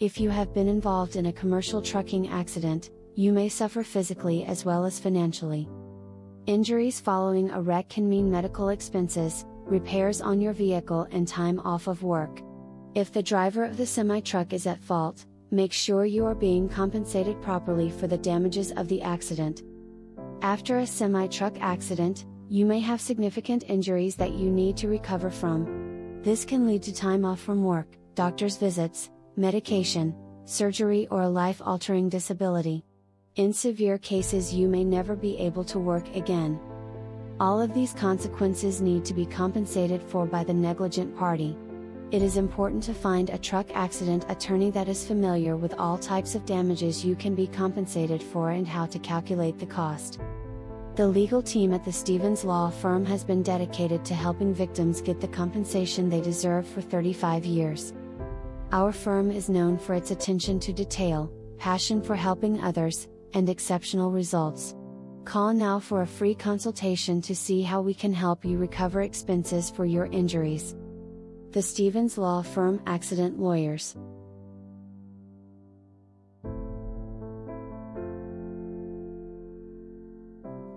If you have been involved in a commercial trucking accident, you may suffer physically as well as financially. Injuries following a wreck can mean medical expenses, repairs on your vehicle, and time off of work. If the driver of the semi truck is at fault, make sure you are being compensated properly for the damages of the accident. After a semi truck accident, you may have significant injuries that you need to recover from. This can lead to time off from work, doctor's visits, medication, surgery, or a life altering disability. In severe cases, you may never be able to work again. All of these consequences need to be compensated for by the negligent party. It is important to find a truck accident attorney that is familiar with all types of damages you can be compensated for and how to calculate the cost. The legal team at the Stephens Law Firm has been dedicated to helping victims get the compensation they deserve for 35 years. Our firm is known for its attention to detail, passion for helping others, and exceptional results. Call now for a free consultation to see how we can help you recover expenses for your injuries. The Stephens Law Firm Accident Lawyers